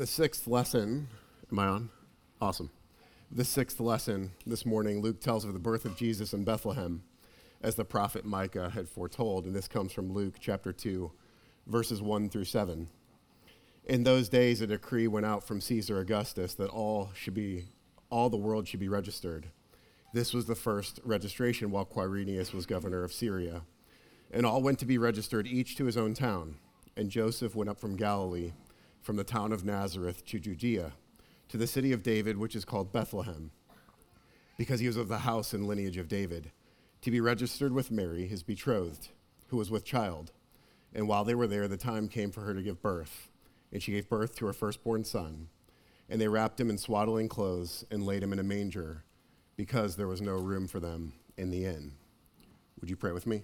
The sixth lesson, am I on? Awesome. The sixth lesson this morning, Luke tells of the birth of Jesus in Bethlehem as the prophet Micah had foretold. And this comes from Luke chapter 2, verses 1 through 7. In those days, a decree went out from Caesar Augustus that all should be, all the world should be registered. This was the first registration while Quirinius was governor of Syria. And all went to be registered, each to his own town. And Joseph went up from Galilee, from the town of Nazareth to Judea, to the city of David, which is called Bethlehem, because he was of the house and lineage of David, to be registered with Mary, his betrothed, who was with child. And while they were there, the time came for her to give birth. And she gave birth to her firstborn son. And they wrapped him in swaddling clothes and laid him in a manger, because there was no room for them in the inn. Would you pray with me?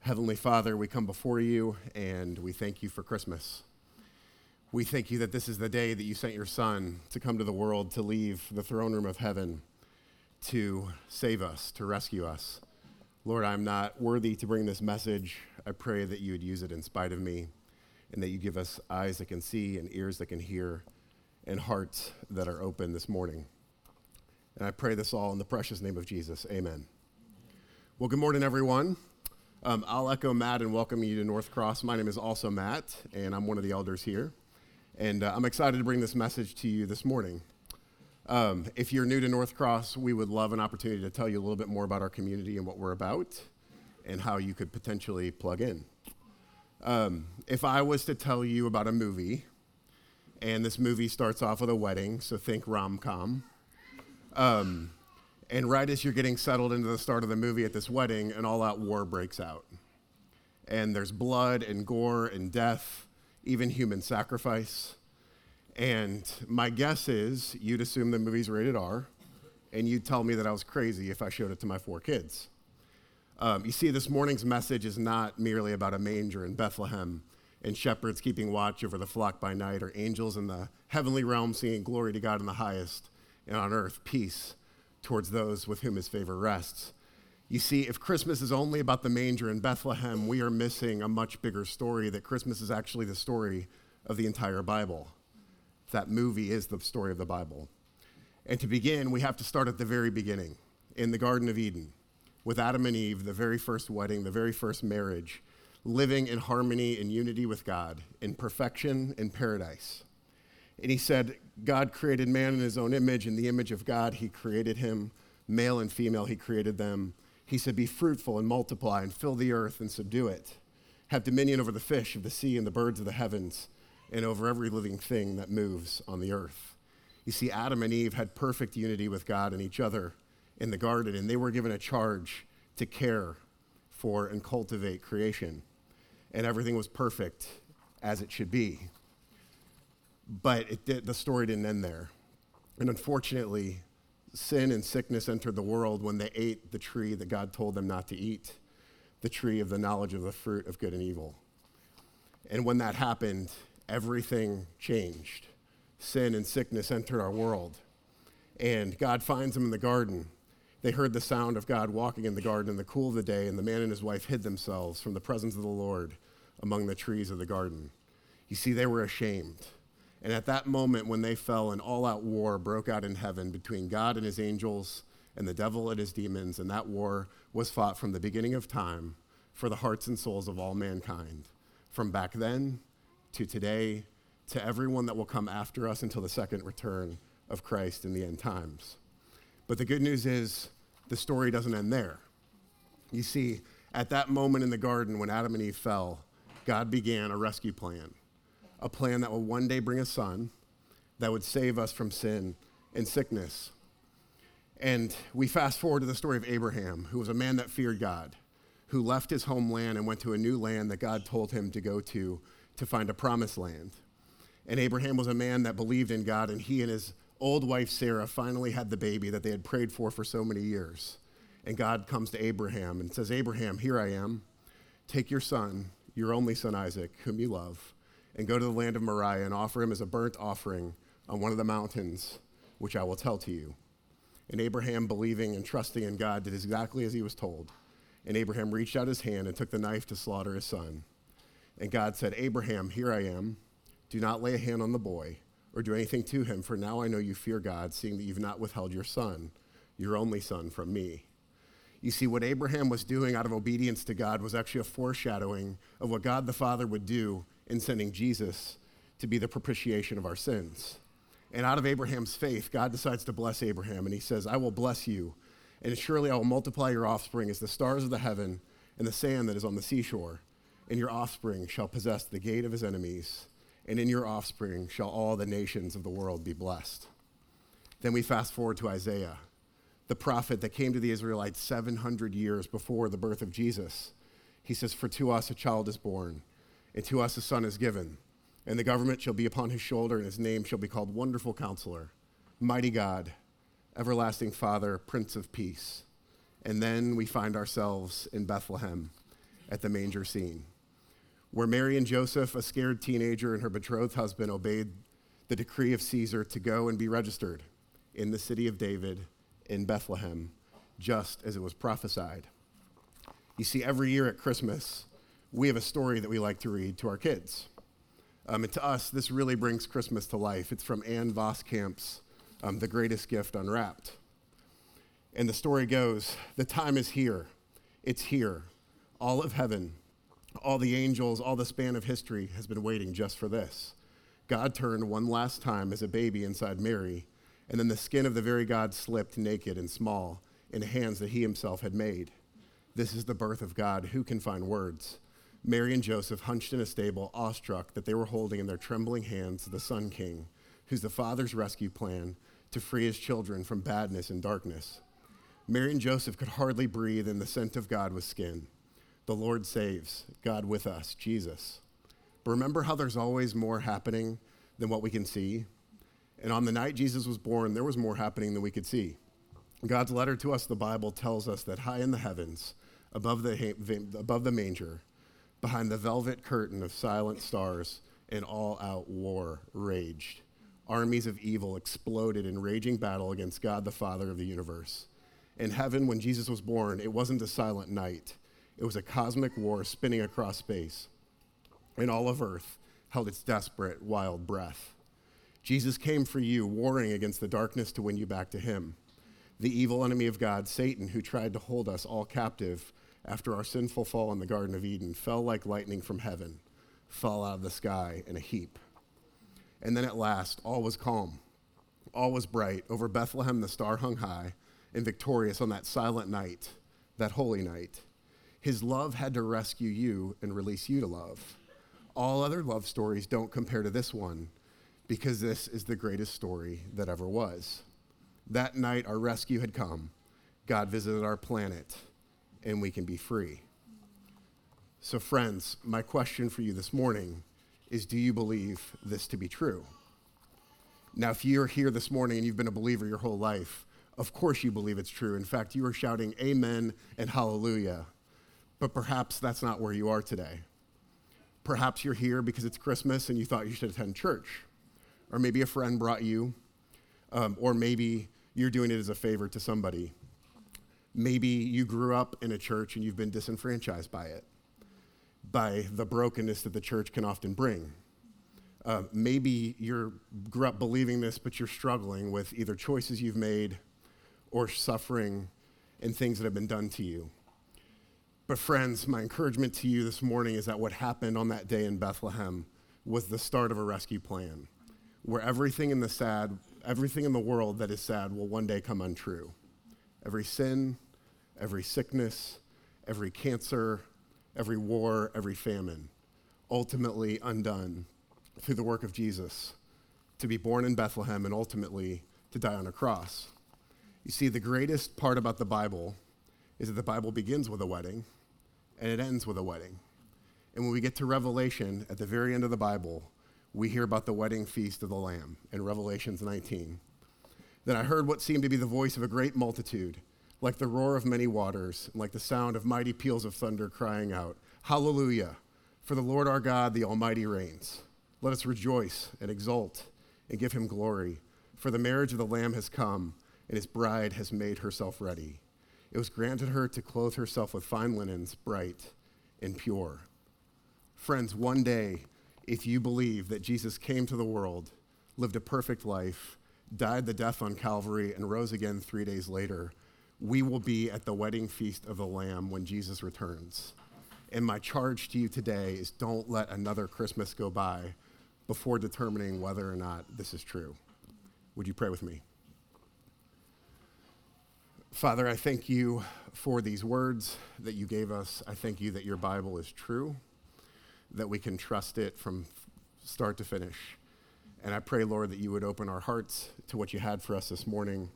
Heavenly Father, we come before you and we thank you for Christmas. We thank you that this is the day that you sent your Son to come to the world, to leave the throne room of heaven, to save us, to rescue us. Lord, I'm not worthy to bring this message. I pray that you would use it in spite of me, and that you give us eyes that can see, and ears that can hear, and hearts that are open this morning. And I pray this all in the precious name of Jesus. Amen. Well, good morning, everyone. Um, I'll echo Matt and welcome you to North Cross. My name is also Matt, and I'm one of the elders here. And uh, I'm excited to bring this message to you this morning. Um, if you're new to North Cross, we would love an opportunity to tell you a little bit more about our community and what we're about and how you could potentially plug in. Um, if I was to tell you about a movie, and this movie starts off with a wedding, so think rom com. Um, and right as you're getting settled into the start of the movie at this wedding, an all out war breaks out. And there's blood and gore and death, even human sacrifice. And my guess is you'd assume the movie's rated R, and you'd tell me that I was crazy if I showed it to my four kids. Um, you see, this morning's message is not merely about a manger in Bethlehem and shepherds keeping watch over the flock by night or angels in the heavenly realm singing glory to God in the highest and on earth peace towards those with whom his favor rests. You see, if Christmas is only about the manger in Bethlehem, we are missing a much bigger story that Christmas is actually the story of the entire Bible. That movie is the story of the Bible. And to begin, we have to start at the very beginning, in the Garden of Eden, with Adam and Eve, the very first wedding, the very first marriage, living in harmony and unity with God, in perfection in paradise. And he said, God created man in his own image. In the image of God, he created him. Male and female, he created them. He said, Be fruitful and multiply and fill the earth and subdue it. Have dominion over the fish of the sea and the birds of the heavens and over every living thing that moves on the earth. You see, Adam and Eve had perfect unity with God and each other in the garden, and they were given a charge to care for and cultivate creation. And everything was perfect as it should be. But it did, the story didn't end there. And unfortunately, sin and sickness entered the world when they ate the tree that God told them not to eat, the tree of the knowledge of the fruit of good and evil. And when that happened, everything changed. Sin and sickness entered our world. And God finds them in the garden. They heard the sound of God walking in the garden in the cool of the day, and the man and his wife hid themselves from the presence of the Lord among the trees of the garden. You see, they were ashamed. And at that moment, when they fell, an all out war broke out in heaven between God and his angels and the devil and his demons. And that war was fought from the beginning of time for the hearts and souls of all mankind, from back then to today to everyone that will come after us until the second return of Christ in the end times. But the good news is the story doesn't end there. You see, at that moment in the garden when Adam and Eve fell, God began a rescue plan a plan that will one day bring a son that would save us from sin and sickness. And we fast forward to the story of Abraham, who was a man that feared God, who left his homeland and went to a new land that God told him to go to to find a promised land. And Abraham was a man that believed in God, and he and his old wife Sarah finally had the baby that they had prayed for for so many years. And God comes to Abraham and says, Abraham, here I am. Take your son, your only son Isaac, whom you love, and go to the land of Moriah and offer him as a burnt offering on one of the mountains, which I will tell to you. And Abraham, believing and trusting in God, did exactly as he was told. And Abraham reached out his hand and took the knife to slaughter his son. And God said, Abraham, here I am. Do not lay a hand on the boy or do anything to him, for now I know you fear God, seeing that you've not withheld your son, your only son, from me. You see, what Abraham was doing out of obedience to God was actually a foreshadowing of what God the Father would do in sending Jesus to be the propitiation of our sins. And out of Abraham's faith, God decides to bless Abraham, and he says, I will bless you, and surely I will multiply your offspring as the stars of the heaven and the sand that is on the seashore. And your offspring shall possess the gate of his enemies, and in your offspring shall all the nations of the world be blessed. Then we fast forward to Isaiah, the prophet that came to the Israelites 700 years before the birth of Jesus. He says, For to us a child is born, and to us a son is given and the government shall be upon his shoulder, and his name shall be called Wonderful Counselor, Mighty God, Everlasting Father, Prince of Peace. And then we find ourselves in Bethlehem at the manger scene, where Mary and Joseph, a scared teenager, and her betrothed husband obeyed the decree of Caesar to go and be registered in the city of David in Bethlehem, just as it was prophesied. You see, every year at Christmas, we have a story that we like to read to our kids. Um, and to us, this really brings Christmas to life. It's from Ann Voskamp's um, The Greatest Gift Unwrapped. And the story goes The time is here. It's here. All of heaven, all the angels, all the span of history has been waiting just for this. God turned one last time as a baby inside Mary, and then the skin of the very God slipped naked and small in hands that he himself had made. This is the birth of God. Who can find words? Mary and Joseph hunched in a stable, awestruck that they were holding in their trembling hands the Sun King, who's the Father's rescue plan to free his children from badness and darkness. Mary and Joseph could hardly breathe in the scent of God with skin. The Lord saves, God with us, Jesus. But remember how there's always more happening than what we can see? And on the night Jesus was born, there was more happening than we could see. God's letter to us, the Bible, tells us that high in the heavens, above the, above the manger, Behind the velvet curtain of silent stars, an all out war raged. Armies of evil exploded in raging battle against God, the Father of the universe. In heaven, when Jesus was born, it wasn't a silent night, it was a cosmic war spinning across space. And all of earth held its desperate, wild breath. Jesus came for you, warring against the darkness to win you back to Him. The evil enemy of God, Satan, who tried to hold us all captive, after our sinful fall in the Garden of Eden, fell like lightning from heaven, fell out of the sky in a heap. And then at last, all was calm. All was bright. Over Bethlehem, the star hung high and victorious on that silent night, that holy night. His love had to rescue you and release you to love. All other love stories don't compare to this one because this is the greatest story that ever was. That night, our rescue had come. God visited our planet and we can be free. So, friends, my question for you this morning is do you believe this to be true? Now, if you're here this morning and you've been a believer your whole life, of course you believe it's true. In fact, you are shouting amen and hallelujah. But perhaps that's not where you are today. Perhaps you're here because it's Christmas and you thought you should attend church. Or maybe a friend brought you, um, or maybe you're doing it as a favor to somebody. Maybe you grew up in a church and you've been disenfranchised by it, by the brokenness that the church can often bring. Uh, maybe you grew up believing this, but you're struggling with either choices you've made or suffering and things that have been done to you. But, friends, my encouragement to you this morning is that what happened on that day in Bethlehem was the start of a rescue plan where everything in the sad, everything in the world that is sad will one day come untrue. Every sin, every sickness, every cancer, every war, every famine, ultimately undone through the work of Jesus to be born in Bethlehem and ultimately to die on a cross. You see, the greatest part about the Bible is that the Bible begins with a wedding and it ends with a wedding. And when we get to Revelation, at the very end of the Bible, we hear about the wedding feast of the Lamb in Revelations 19. Then I heard what seemed to be the voice of a great multitude like the roar of many waters, and like the sound of mighty peals of thunder crying out, Hallelujah! For the Lord our God, the Almighty, reigns. Let us rejoice and exult and give him glory, for the marriage of the Lamb has come, and his bride has made herself ready. It was granted her to clothe herself with fine linens, bright and pure. Friends, one day if you believe that Jesus came to the world, lived a perfect life, died the death on Calvary, and rose again three days later, we will be at the wedding feast of the Lamb when Jesus returns. And my charge to you today is don't let another Christmas go by before determining whether or not this is true. Would you pray with me? Father, I thank you for these words that you gave us. I thank you that your Bible is true, that we can trust it from start to finish. And I pray, Lord, that you would open our hearts to what you had for us this morning.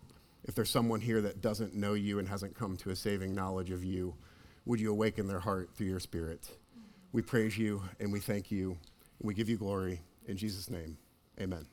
If there's someone here that doesn't know you and hasn't come to a saving knowledge of you, would you awaken their heart through your Spirit? We praise you and we thank you and we give you glory. In Jesus' name, amen.